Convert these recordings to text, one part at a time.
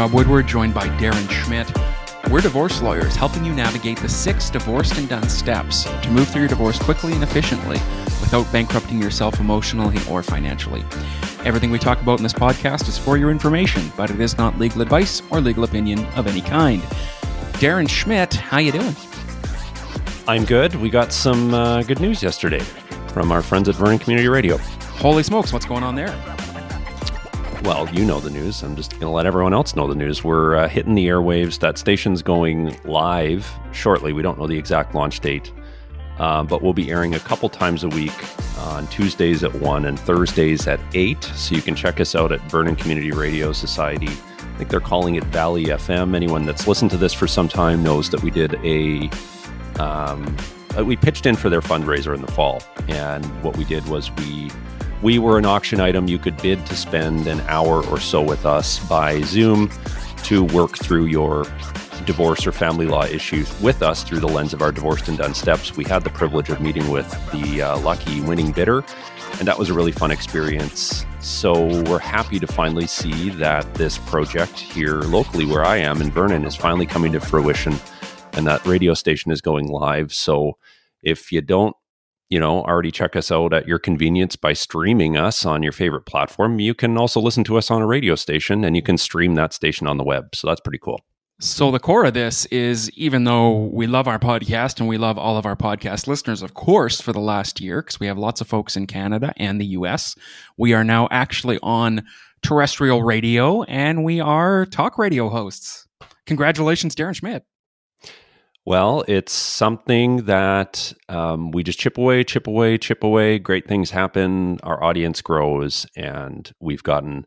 Rob Woodward, joined by Darren Schmidt. We're divorce lawyers helping you navigate the six divorced and done steps to move through your divorce quickly and efficiently without bankrupting yourself emotionally or financially. Everything we talk about in this podcast is for your information, but it is not legal advice or legal opinion of any kind. Darren Schmidt, how you doing? I'm good. We got some uh, good news yesterday from our friends at Vernon Community Radio. Holy smokes, what's going on there? Well, you know the news. I'm just going to let everyone else know the news. We're uh, hitting the airwaves. That station's going live shortly. We don't know the exact launch date, uh, but we'll be airing a couple times a week on Tuesdays at 1 and Thursdays at 8. So you can check us out at Vernon Community Radio Society. I think they're calling it Valley FM. Anyone that's listened to this for some time knows that we did a. Um, uh, we pitched in for their fundraiser in the fall, and what we did was we we were an auction item you could bid to spend an hour or so with us by Zoom to work through your divorce or family law issues with us through the lens of our divorced and done steps. We had the privilege of meeting with the uh, lucky winning bidder, and that was a really fun experience. So we're happy to finally see that this project here locally, where I am in Vernon, is finally coming to fruition, and that radio station is going live. So if you don't you know, already check us out at your convenience by streaming us on your favorite platform. You can also listen to us on a radio station and you can stream that station on the web. So that's pretty cool. So, the core of this is even though we love our podcast and we love all of our podcast listeners, of course, for the last year, because we have lots of folks in Canada and the US, we are now actually on terrestrial radio and we are talk radio hosts. Congratulations, Darren Schmidt. Well, it's something that um, we just chip away, chip away, chip away. Great things happen. Our audience grows, and we've gotten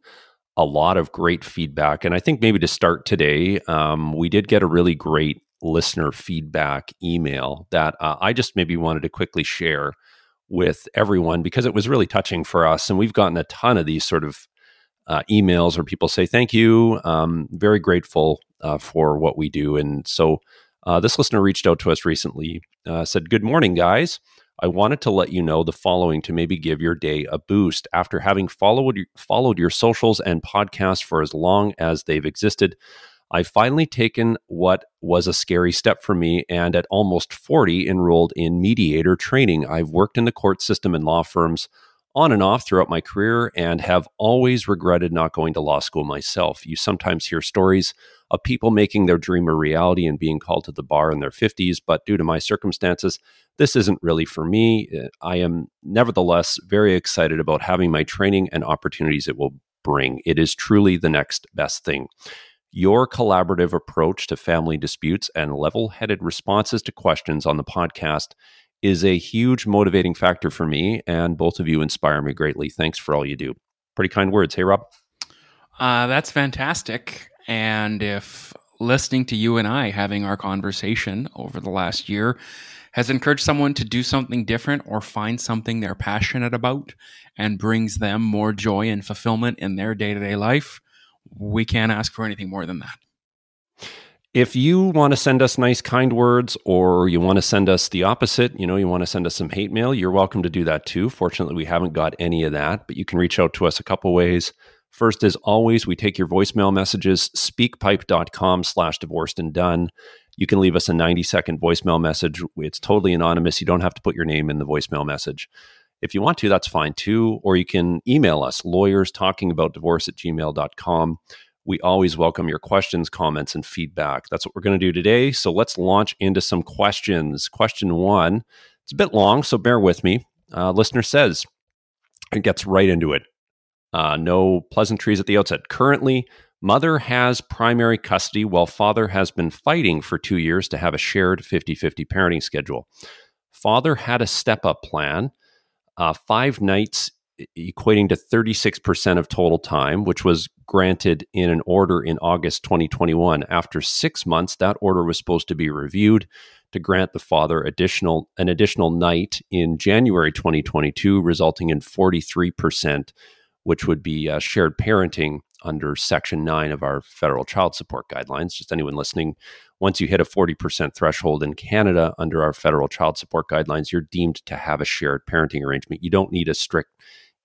a lot of great feedback. And I think maybe to start today, um, we did get a really great listener feedback email that uh, I just maybe wanted to quickly share with everyone because it was really touching for us. And we've gotten a ton of these sort of uh, emails where people say, Thank you. Um, very grateful uh, for what we do. And so, uh, this listener reached out to us recently, uh, said, Good morning, guys. I wanted to let you know the following to maybe give your day a boost. After having followed, followed your socials and podcasts for as long as they've existed, I've finally taken what was a scary step for me and at almost 40 enrolled in mediator training. I've worked in the court system and law firms on and off throughout my career and have always regretted not going to law school myself. You sometimes hear stories of people making their dream a reality and being called to the bar in their 50s, but due to my circumstances, this isn't really for me. Uh, I am nevertheless very excited about having my training and opportunities it will bring. It is truly the next best thing. Your collaborative approach to family disputes and level headed responses to questions on the podcast is a huge motivating factor for me, and both of you inspire me greatly. Thanks for all you do. Pretty kind words. Hey, Rob. Uh, that's fantastic. And if listening to you and I having our conversation over the last year has encouraged someone to do something different or find something they're passionate about and brings them more joy and fulfillment in their day to day life, we can't ask for anything more than that. If you want to send us nice, kind words, or you want to send us the opposite, you know, you want to send us some hate mail, you're welcome to do that too. Fortunately, we haven't got any of that, but you can reach out to us a couple ways. First, as always, we take your voicemail messages, speakpipe.com slash divorced and done. You can leave us a 90 second voicemail message. It's totally anonymous. You don't have to put your name in the voicemail message. If you want to, that's fine too. Or you can email us, lawyers talking about divorce at gmail.com. We always welcome your questions, comments, and feedback. That's what we're going to do today. So let's launch into some questions. Question one it's a bit long, so bear with me. Uh, listener says, it gets right into it. Uh, no pleasantries at the outset. Currently, mother has primary custody while father has been fighting for two years to have a shared 50 50 parenting schedule. Father had a step up plan, uh, five nights equating to 36% of total time, which was granted in an order in August 2021. After six months, that order was supposed to be reviewed to grant the father additional an additional night in January 2022, resulting in 43%, which would be uh, shared parenting under Section 9 of our federal child support guidelines. Just anyone listening, once you hit a 40% threshold in Canada under our federal child support guidelines, you're deemed to have a shared parenting arrangement. You don't need a strict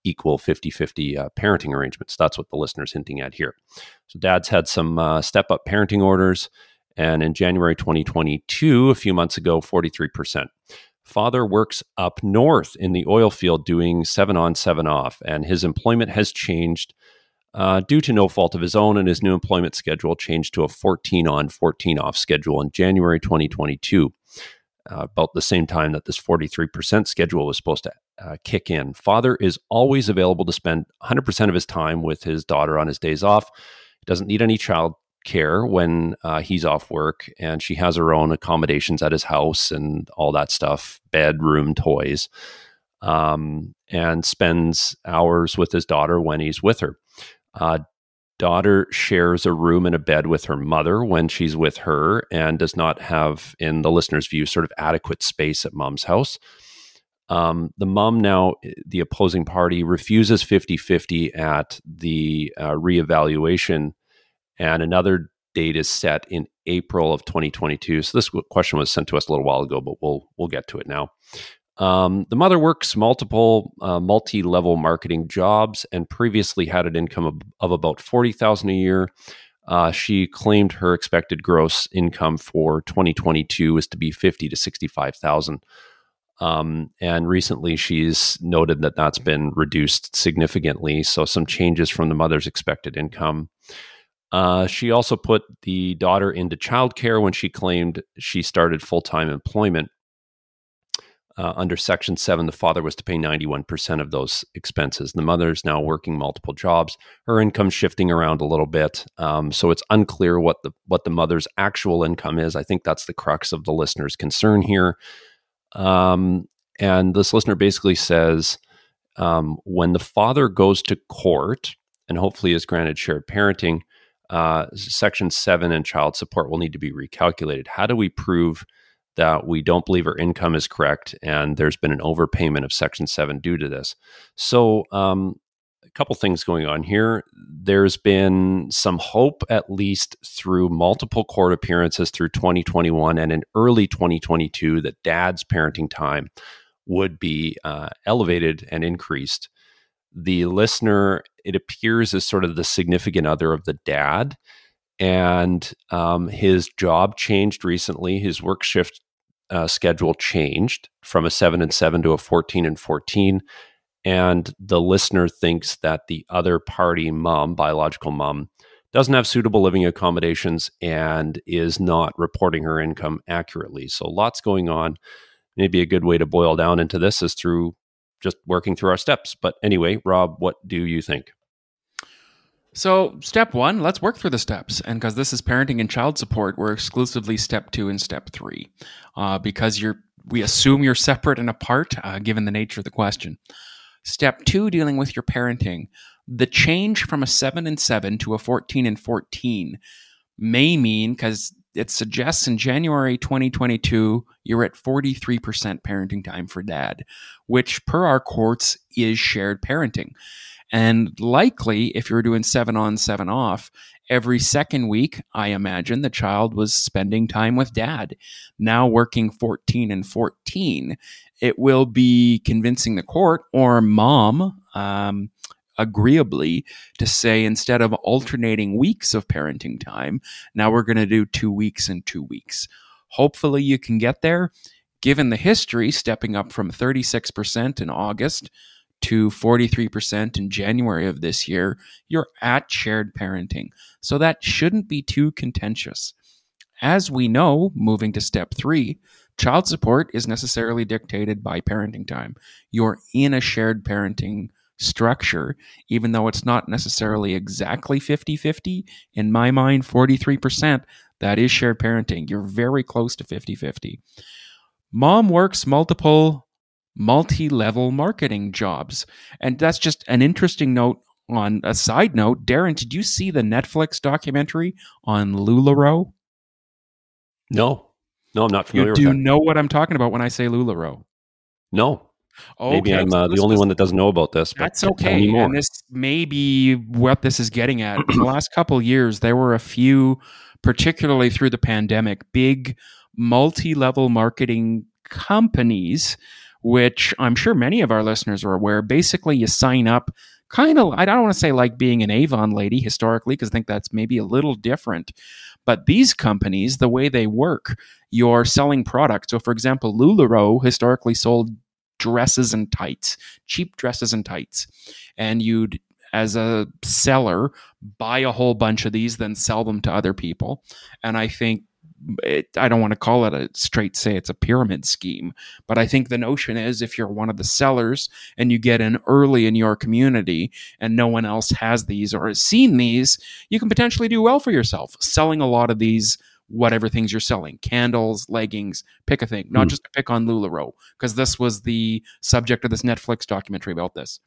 equal 50 50 uh, parenting arrangements. That's what the listener's hinting at here. So, dad's had some uh, step up parenting orders. And in January 2022, a few months ago, 43%. Father works up north in the oil field doing seven on, seven off, and his employment has changed uh, due to no fault of his own, and his new employment schedule changed to a 14 on, 14 off schedule in January 2022, uh, about the same time that this 43% schedule was supposed to uh, kick in. Father is always available to spend 100% of his time with his daughter on his days off. Doesn't need any child care when uh, he's off work, and she has her own accommodations at his house and all that stuff bedroom, toys um, and spends hours with his daughter when he's with her. Uh, daughter shares a room and a bed with her mother when she's with her and does not have, in the listener's view, sort of adequate space at mom's house. Um, the mom now, the opposing party, refuses 50 50 at the uh, reevaluation, and another date is set in April of 2022. So this question was sent to us a little while ago, but we'll we'll get to it now. Um, the mother works multiple uh, multi-level marketing jobs and previously had an income of, of about forty thousand a year. Uh, she claimed her expected gross income for 2022 is to be fifty to sixty-five thousand. Um, and recently, she's noted that that's been reduced significantly. So, some changes from the mother's expected income. Uh, she also put the daughter into childcare when she claimed she started full time employment uh, under Section 7, the father was to pay 91% of those expenses. The mother is now working multiple jobs. Her income shifting around a little bit. Um, so it's unclear what the, what the mother's actual income is. I think that's the crux of the listener's concern here. Um, and this listener basically says um, when the father goes to court and hopefully is granted shared parenting, uh, Section 7 and child support will need to be recalculated. How do we prove? that we don't believe our income is correct and there's been an overpayment of Section 7 due to this. So, um, a couple things going on here. There's been some hope, at least through multiple court appearances through 2021 and in early 2022, that dad's parenting time would be uh, elevated and increased. The listener, it appears, is sort of the significant other of the dad and um, his job changed recently. His work shift uh, schedule changed from a 7 and 7 to a 14 and 14 and the listener thinks that the other party mom biological mom doesn't have suitable living accommodations and is not reporting her income accurately so lots going on maybe a good way to boil down into this is through just working through our steps but anyway rob what do you think so, step one, let's work through the steps. And because this is parenting and child support, we're exclusively step two and step three. Uh, because you're, we assume you're separate and apart, uh, given the nature of the question. Step two, dealing with your parenting. The change from a seven and seven to a 14 and 14 may mean, because it suggests in January 2022, you're at 43% parenting time for dad, which per our courts is shared parenting. And likely, if you're doing seven on, seven off, every second week, I imagine the child was spending time with dad. Now working 14 and 14, it will be convincing the court or mom. Um, agreeably to say instead of alternating weeks of parenting time, now we're going to do two weeks and two weeks. Hopefully, you can get there. Given the history, stepping up from 36% in August to 43% in January of this year, you're at shared parenting. So that shouldn't be too contentious. As we know, moving to step three, child support is necessarily dictated by parenting time. You're in a shared parenting structure, even though it's not necessarily exactly 50 50. In my mind, 43%, that is shared parenting. You're very close to 50 50. Mom works multiple multi level marketing jobs. And that's just an interesting note on a side note. Darren, did you see the Netflix documentary on LuLaRoe? No, no, I'm not familiar with that. you do you know what I'm talking about when I say LuLaRoe? No. Okay. Maybe I'm uh, the only one that doesn't know about this. that's okay. And this may be what this is getting at. In the last couple years, there were a few, particularly through the pandemic, big multi-level marketing companies which I'm sure many of our listeners are aware. Basically, you sign up kind of, I don't want to say like being an Avon lady historically, because I think that's maybe a little different. But these companies, the way they work, you're selling products. So, for example, LuLaRoe historically sold dresses and tights, cheap dresses and tights. And you'd as a seller buy a whole bunch of these then sell them to other people and i think it, I don't want to call it a straight say it's a pyramid scheme, but I think the notion is if you're one of the sellers and you get in early in your community and no one else has these or has seen these, you can potentially do well for yourself selling a lot of these whatever things you're selling candles leggings pick a thing not mm. just to pick on lularoe because this was the subject of this netflix documentary about this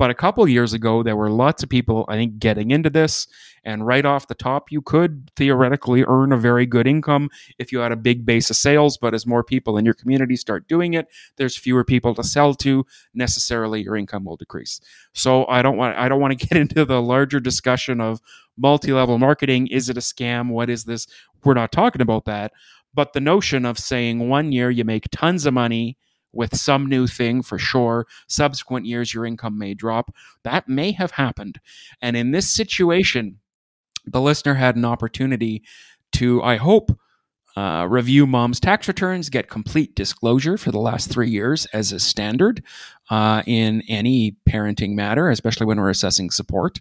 but a couple years ago, there were lots of people, I think, getting into this. And right off the top, you could theoretically earn a very good income if you had a big base of sales. But as more people in your community start doing it, there's fewer people to sell to. Necessarily, your income will decrease. So I don't want I don't want to get into the larger discussion of multi-level marketing. Is it a scam? What is this? We're not talking about that. But the notion of saying one year you make tons of money with some new thing for sure. Subsequent years, your income may drop. That may have happened. And in this situation, the listener had an opportunity to, I hope, uh, review mom's tax returns, get complete disclosure for the last three years as a standard uh, in any parenting matter, especially when we're assessing support,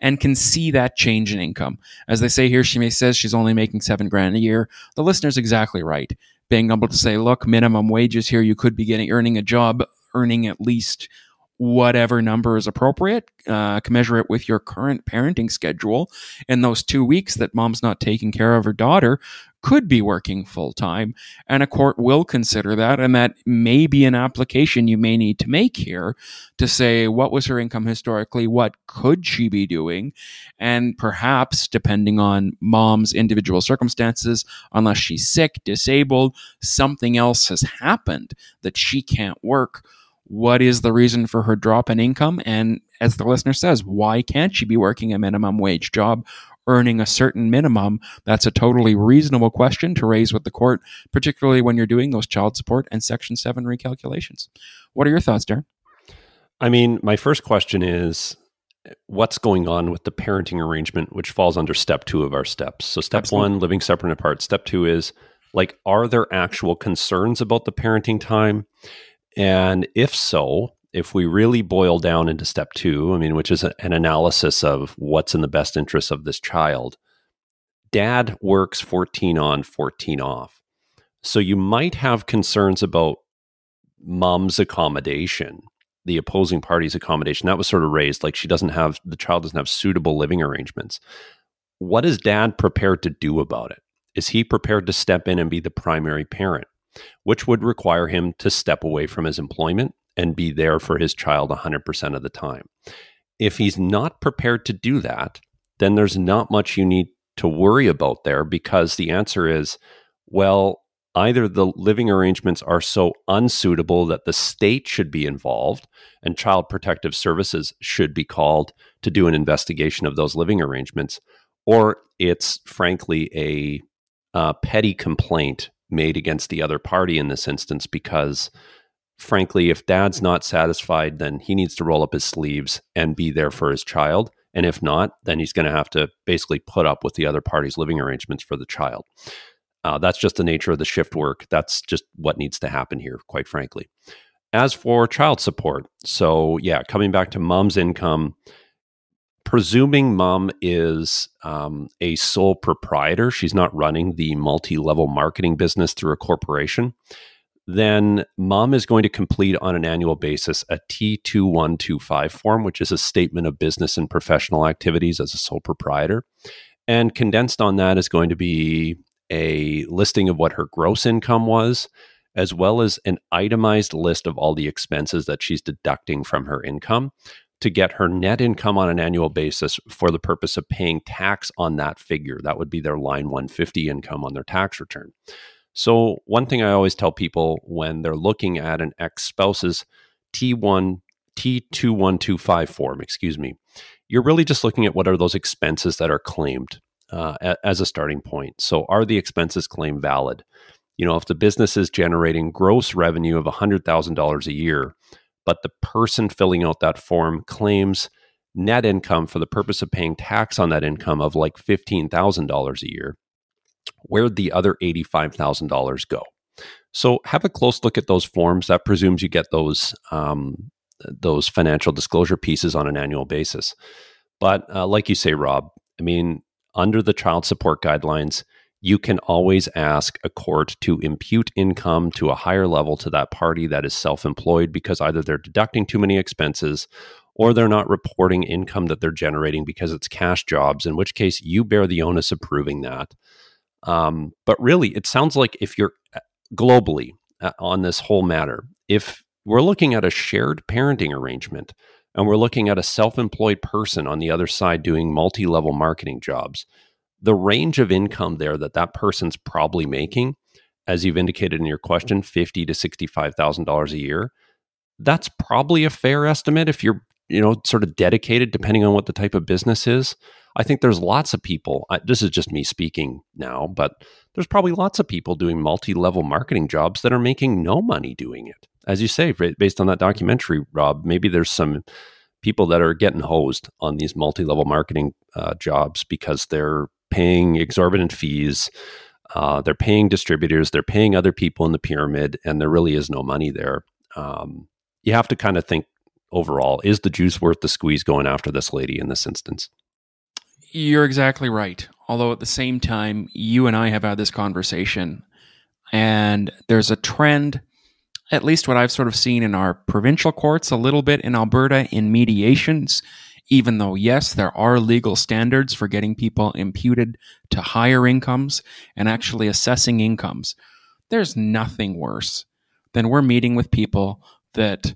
and can see that change in income. As they say here, she may says she's only making seven grand a year. The listener's exactly right being able to say, look, minimum wages here, you could be getting earning a job, earning at least whatever number is appropriate, uh, commensurate with your current parenting schedule. In those two weeks that mom's not taking care of her daughter, could be working full time, and a court will consider that. And that may be an application you may need to make here to say what was her income historically, what could she be doing, and perhaps, depending on mom's individual circumstances, unless she's sick, disabled, something else has happened that she can't work what is the reason for her drop in income? And as the listener says, why can't she be working a minimum wage job, earning a certain minimum? That's a totally reasonable question to raise with the court, particularly when you're doing those child support and Section 7 recalculations. What are your thoughts, Darren? I mean, my first question is what's going on with the parenting arrangement, which falls under step two of our steps. So, step Absolutely. one, living separate and apart. Step two is like, are there actual concerns about the parenting time? And if so, if we really boil down into step two, I mean, which is an analysis of what's in the best interest of this child, dad works 14 on, 14 off. So you might have concerns about mom's accommodation, the opposing party's accommodation. That was sort of raised, like she doesn't have, the child doesn't have suitable living arrangements. What is dad prepared to do about it? Is he prepared to step in and be the primary parent? which would require him to step away from his employment and be there for his child 100% of the time. If he's not prepared to do that, then there's not much you need to worry about there because the answer is well, either the living arrangements are so unsuitable that the state should be involved and child protective services should be called to do an investigation of those living arrangements, or it's frankly a uh, petty complaint made against the other party in this instance because frankly if dad's not satisfied then he needs to roll up his sleeves and be there for his child. And if not then he's going to have to basically put up with the other party's living arrangements for the child. Uh, that's just the nature of the shift work. That's just what needs to happen here quite frankly. As for child support so yeah coming back to mom's income presuming mom is um, a sole proprietor, she's not running the multi level marketing business through a corporation, then mom is going to complete on an annual basis a T2125 form, which is a statement of business and professional activities as a sole proprietor. And condensed on that is going to be a listing of what her gross income was, as well as an itemized list of all the expenses that she's deducting from her income to get her net income on an annual basis for the purpose of paying tax on that figure. That would be their line 150 income on their tax return. So, one thing I always tell people when they're looking at an ex spouse's T1 T2125 form, excuse me, you're really just looking at what are those expenses that are claimed uh, as a starting point. So, are the expenses claimed valid? You know, if the business is generating gross revenue of $100,000 a year, but the person filling out that form claims net income for the purpose of paying tax on that income of like $15,000 a year, where'd the other $85,000 go? So have a close look at those forms. That presumes you get those um, those financial disclosure pieces on an annual basis. But uh, like you say, Rob, I mean, under the child support guidelines, you can always ask a court to impute income to a higher level to that party that is self employed because either they're deducting too many expenses or they're not reporting income that they're generating because it's cash jobs, in which case you bear the onus of proving that. Um, but really, it sounds like if you're uh, globally uh, on this whole matter, if we're looking at a shared parenting arrangement and we're looking at a self employed person on the other side doing multi level marketing jobs, the range of income there that that person's probably making, as you've indicated in your question, fifty to sixty-five thousand dollars a year. That's probably a fair estimate if you're you know, sort of dedicated depending on what the type of business is. I think there's lots of people. I, this is just me speaking now, but there's probably lots of people doing multi-level marketing jobs that are making no money doing it. As you say, based on that documentary, Rob, maybe there's some people that are getting hosed on these multi-level marketing uh, jobs because they're paying exorbitant fees. Uh, they're paying distributors. They're paying other people in the pyramid, and there really is no money there. Um, you have to kind of think overall. Is the juice worth the squeeze going after this lady in this instance? You're exactly right. Although at the same time, you and I have had this conversation, and there's a trend, at least what I've sort of seen in our provincial courts, a little bit in Alberta in mediations. Even though, yes, there are legal standards for getting people imputed to higher incomes and actually assessing incomes, there's nothing worse than we're meeting with people that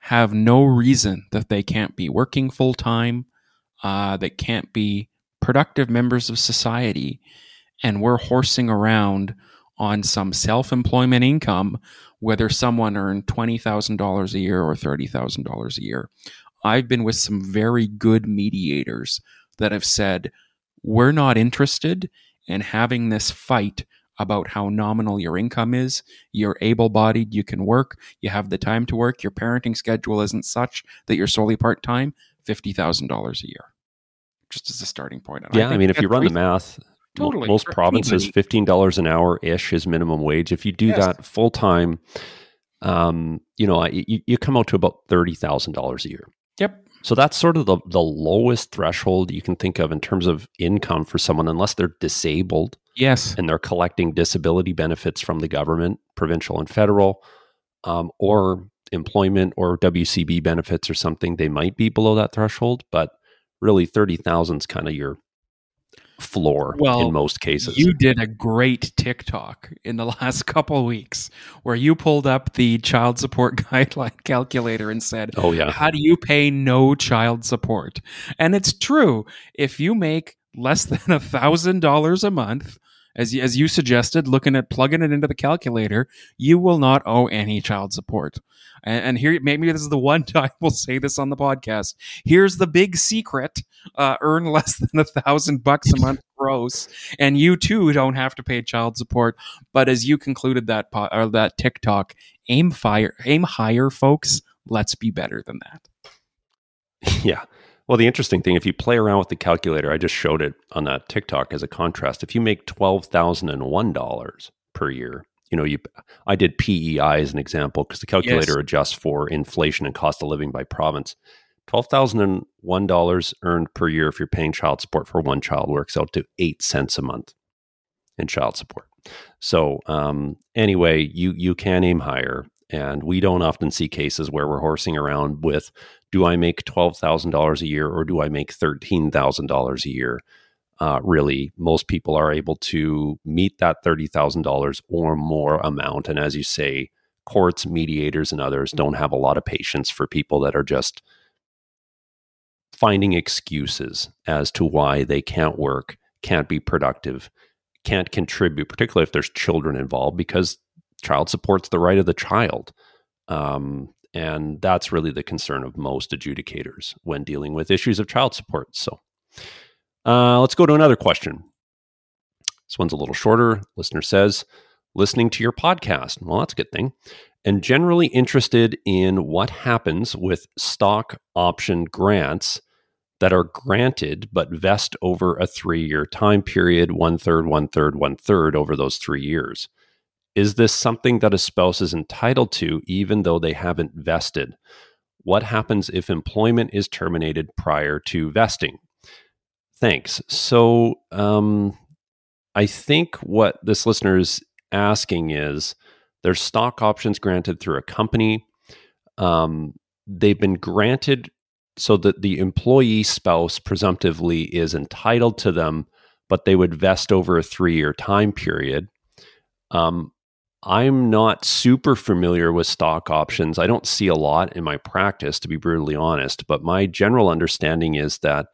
have no reason that they can't be working full time, uh, that can't be productive members of society. And we're horsing around on some self employment income, whether someone earned $20,000 a year or $30,000 a year. I've been with some very good mediators that have said, we're not interested in having this fight about how nominal your income is. You're able bodied, you can work, you have the time to work, your parenting schedule isn't such that you're solely part time, $50,000 a year, just as a starting point. And yeah, I, I mean, if you run the math, totally, most provinces, $15 an hour ish is minimum wage. If you do yes. that full time, um, you know, you, you come out to about $30,000 a year. Yep. So that's sort of the, the lowest threshold you can think of in terms of income for someone, unless they're disabled Yes. And they're collecting disability benefits from the government, provincial and federal, um, or employment or WCB benefits or something. They might be below that threshold, but really 30,000 is kind of your floor well, in most cases. You did a great TikTok in the last couple weeks where you pulled up the child support guideline calculator and said, "Oh yeah, how do you pay no child support?" And it's true. If you make less than a thousand dollars a month, as as you suggested, looking at plugging it into the calculator, you will not owe any child support. And, and here, maybe this is the one time we'll say this on the podcast. Here's the big secret: uh, earn less than a thousand bucks a month gross, and you too don't have to pay child support. But as you concluded that po- or that TikTok, aim fire, aim higher, folks. Let's be better than that. Yeah. Well, the interesting thing, if you play around with the calculator, I just showed it on that TikTok as a contrast. If you make twelve thousand and one dollars per year, you know, you I did PEI as an example because the calculator yes. adjusts for inflation and cost of living by province. Twelve thousand and one dollars earned per year if you're paying child support for one child works out to eight cents a month in child support. So um, anyway, you you can aim higher, and we don't often see cases where we're horsing around with do I make $12,000 a year or do I make $13,000 a year? Uh, really, most people are able to meet that $30,000 or more amount. And as you say, courts, mediators, and others don't have a lot of patience for people that are just finding excuses as to why they can't work, can't be productive, can't contribute, particularly if there's children involved, because child support's the right of the child. Um, and that's really the concern of most adjudicators when dealing with issues of child support. So uh, let's go to another question. This one's a little shorter. Listener says, listening to your podcast. Well, that's a good thing. And generally interested in what happens with stock option grants that are granted but vest over a three year time period, one third, one third, one third over those three years. Is this something that a spouse is entitled to even though they haven't vested? What happens if employment is terminated prior to vesting? Thanks. So, um, I think what this listener is asking is there's stock options granted through a company. Um, they've been granted so that the employee spouse presumptively is entitled to them, but they would vest over a three year time period. Um, I'm not super familiar with stock options. I don't see a lot in my practice, to be brutally honest, but my general understanding is that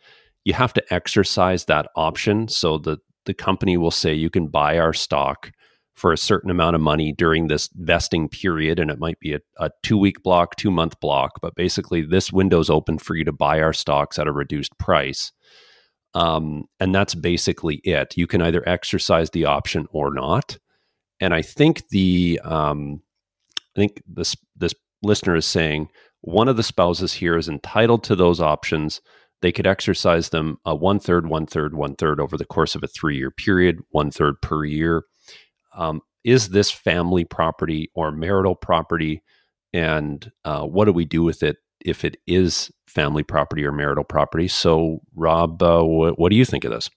you have to exercise that option so that the company will say you can buy our stock for a certain amount of money during this vesting period. And it might be a, a two week block, two month block, but basically, this window's open for you to buy our stocks at a reduced price. Um, and that's basically it. You can either exercise the option or not. And I think the um, I think this this listener is saying one of the spouses here is entitled to those options. They could exercise them uh, one third, one third, one third over the course of a three year period, one third per year um, is this family property or marital property? And uh, what do we do with it if it is family property or marital property? So, Rob, uh, wh- what do you think of this?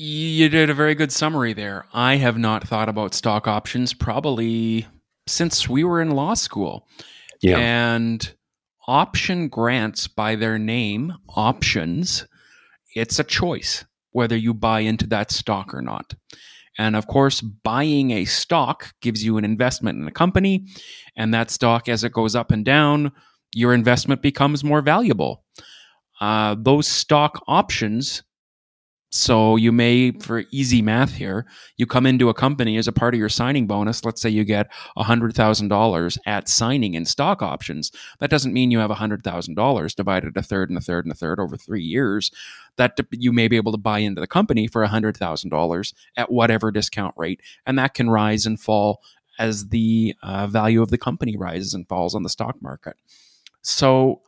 You did a very good summary there. I have not thought about stock options probably since we were in law school. Yeah. And option grants by their name, options, it's a choice whether you buy into that stock or not. And of course, buying a stock gives you an investment in a company. And that stock, as it goes up and down, your investment becomes more valuable. Uh, those stock options so you may, for easy math here, you come into a company as a part of your signing bonus. Let's say you get $100,000 at signing in stock options. That doesn't mean you have $100,000 divided a third and a third and a third over three years. That you may be able to buy into the company for $100,000 at whatever discount rate. And that can rise and fall as the uh, value of the company rises and falls on the stock market. So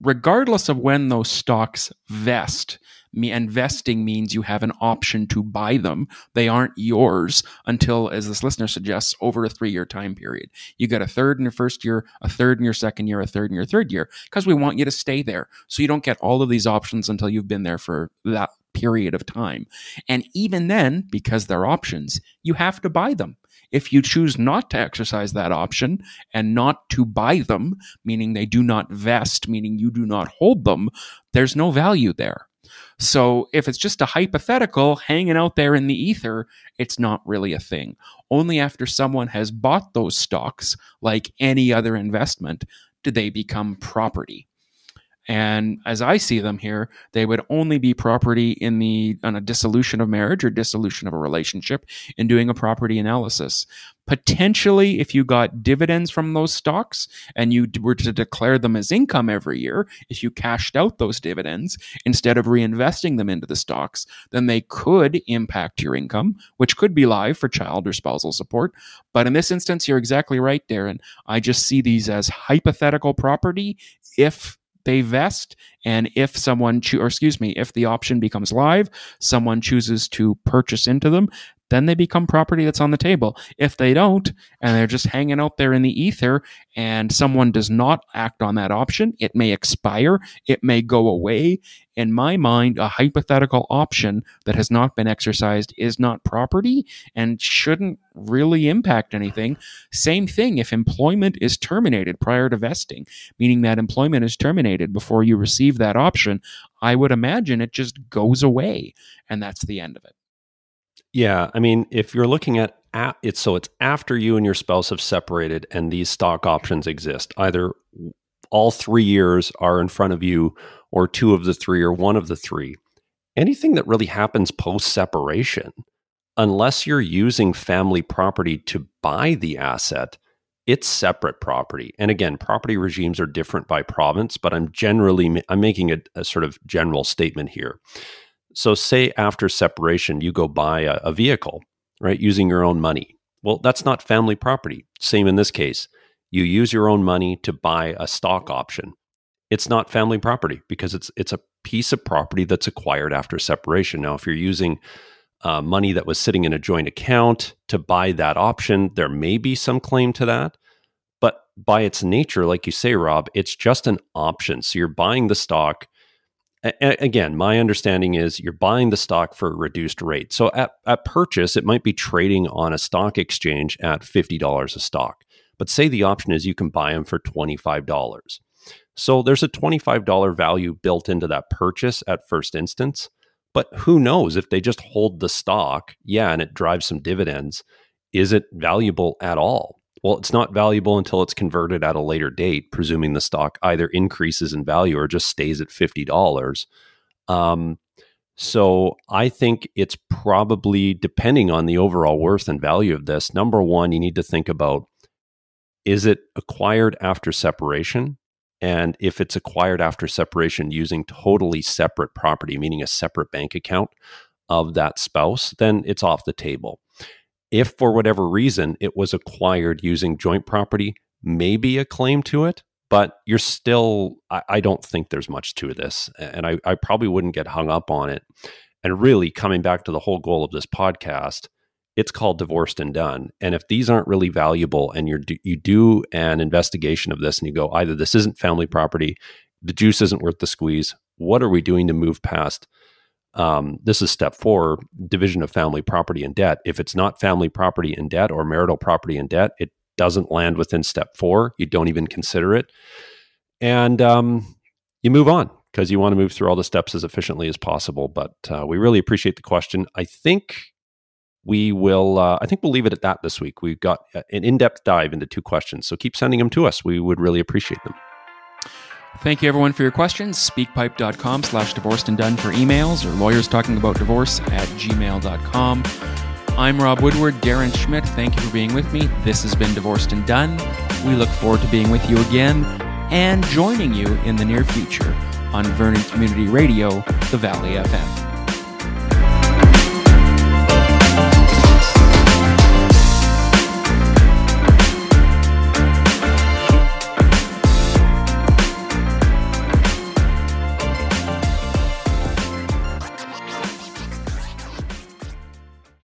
regardless of when those stocks vest, investing means you have an option to buy them. They aren't yours until, as this listener suggests, over a three year time period. You get a third in your first year, a third in your second year, a third in your third year, because we want you to stay there. So you don't get all of these options until you've been there for that period of time. And even then, because they're options, you have to buy them. If you choose not to exercise that option and not to buy them, meaning they do not vest, meaning you do not hold them, there's no value there. So if it's just a hypothetical hanging out there in the ether, it's not really a thing. Only after someone has bought those stocks, like any other investment, do they become property. And as I see them here, they would only be property in the on a dissolution of marriage or dissolution of a relationship in doing a property analysis. Potentially, if you got dividends from those stocks and you were to declare them as income every year, if you cashed out those dividends instead of reinvesting them into the stocks, then they could impact your income, which could be live for child or spousal support. But in this instance, you're exactly right, Darren. I just see these as hypothetical property if they vest and if someone cho- or excuse me if the option becomes live someone chooses to purchase into them then they become property that's on the table. If they don't, and they're just hanging out there in the ether, and someone does not act on that option, it may expire, it may go away. In my mind, a hypothetical option that has not been exercised is not property and shouldn't really impact anything. Same thing if employment is terminated prior to vesting, meaning that employment is terminated before you receive that option, I would imagine it just goes away, and that's the end of it. Yeah, I mean, if you're looking at it's so it's after you and your spouse have separated and these stock options exist. Either all 3 years are in front of you or two of the three or one of the three. Anything that really happens post separation, unless you're using family property to buy the asset, it's separate property. And again, property regimes are different by province, but I'm generally I'm making a, a sort of general statement here. So, say after separation, you go buy a, a vehicle, right? Using your own money. Well, that's not family property. Same in this case. You use your own money to buy a stock option. It's not family property because it's it's a piece of property that's acquired after separation. Now, if you're using uh, money that was sitting in a joint account to buy that option, there may be some claim to that. But by its nature, like you say, Rob, it's just an option. So you're buying the stock. Again, my understanding is you're buying the stock for a reduced rate. So at, at purchase, it might be trading on a stock exchange at $50 a stock. But say the option is you can buy them for $25. So there's a $25 value built into that purchase at first instance. But who knows if they just hold the stock, yeah, and it drives some dividends, is it valuable at all? Well, it's not valuable until it's converted at a later date, presuming the stock either increases in value or just stays at $50. Um, so I think it's probably depending on the overall worth and value of this. Number one, you need to think about is it acquired after separation? And if it's acquired after separation using totally separate property, meaning a separate bank account of that spouse, then it's off the table. If for whatever reason it was acquired using joint property, maybe a claim to it, but you're still, I, I don't think there's much to this. And I, I probably wouldn't get hung up on it. And really, coming back to the whole goal of this podcast, it's called divorced and done. And if these aren't really valuable and you you do an investigation of this and you go either this isn't family property, the juice isn't worth the squeeze. What are we doing to move past? Um, this is step four: division of family property and debt. If it's not family property and debt or marital property and debt, it doesn't land within step four. You don't even consider it, and um, you move on because you want to move through all the steps as efficiently as possible. But uh, we really appreciate the question. I think we will uh, i think we'll leave it at that this week we've got uh, an in-depth dive into two questions so keep sending them to us we would really appreciate them Thank you everyone for your questions. Speakpipe.com slash divorced and done for emails or lawyers talking about divorce at gmail.com. I'm Rob Woodward, Darren Schmidt. Thank you for being with me. This has been Divorced and Done. We look forward to being with you again and joining you in the near future on Vernon Community Radio, the Valley FM.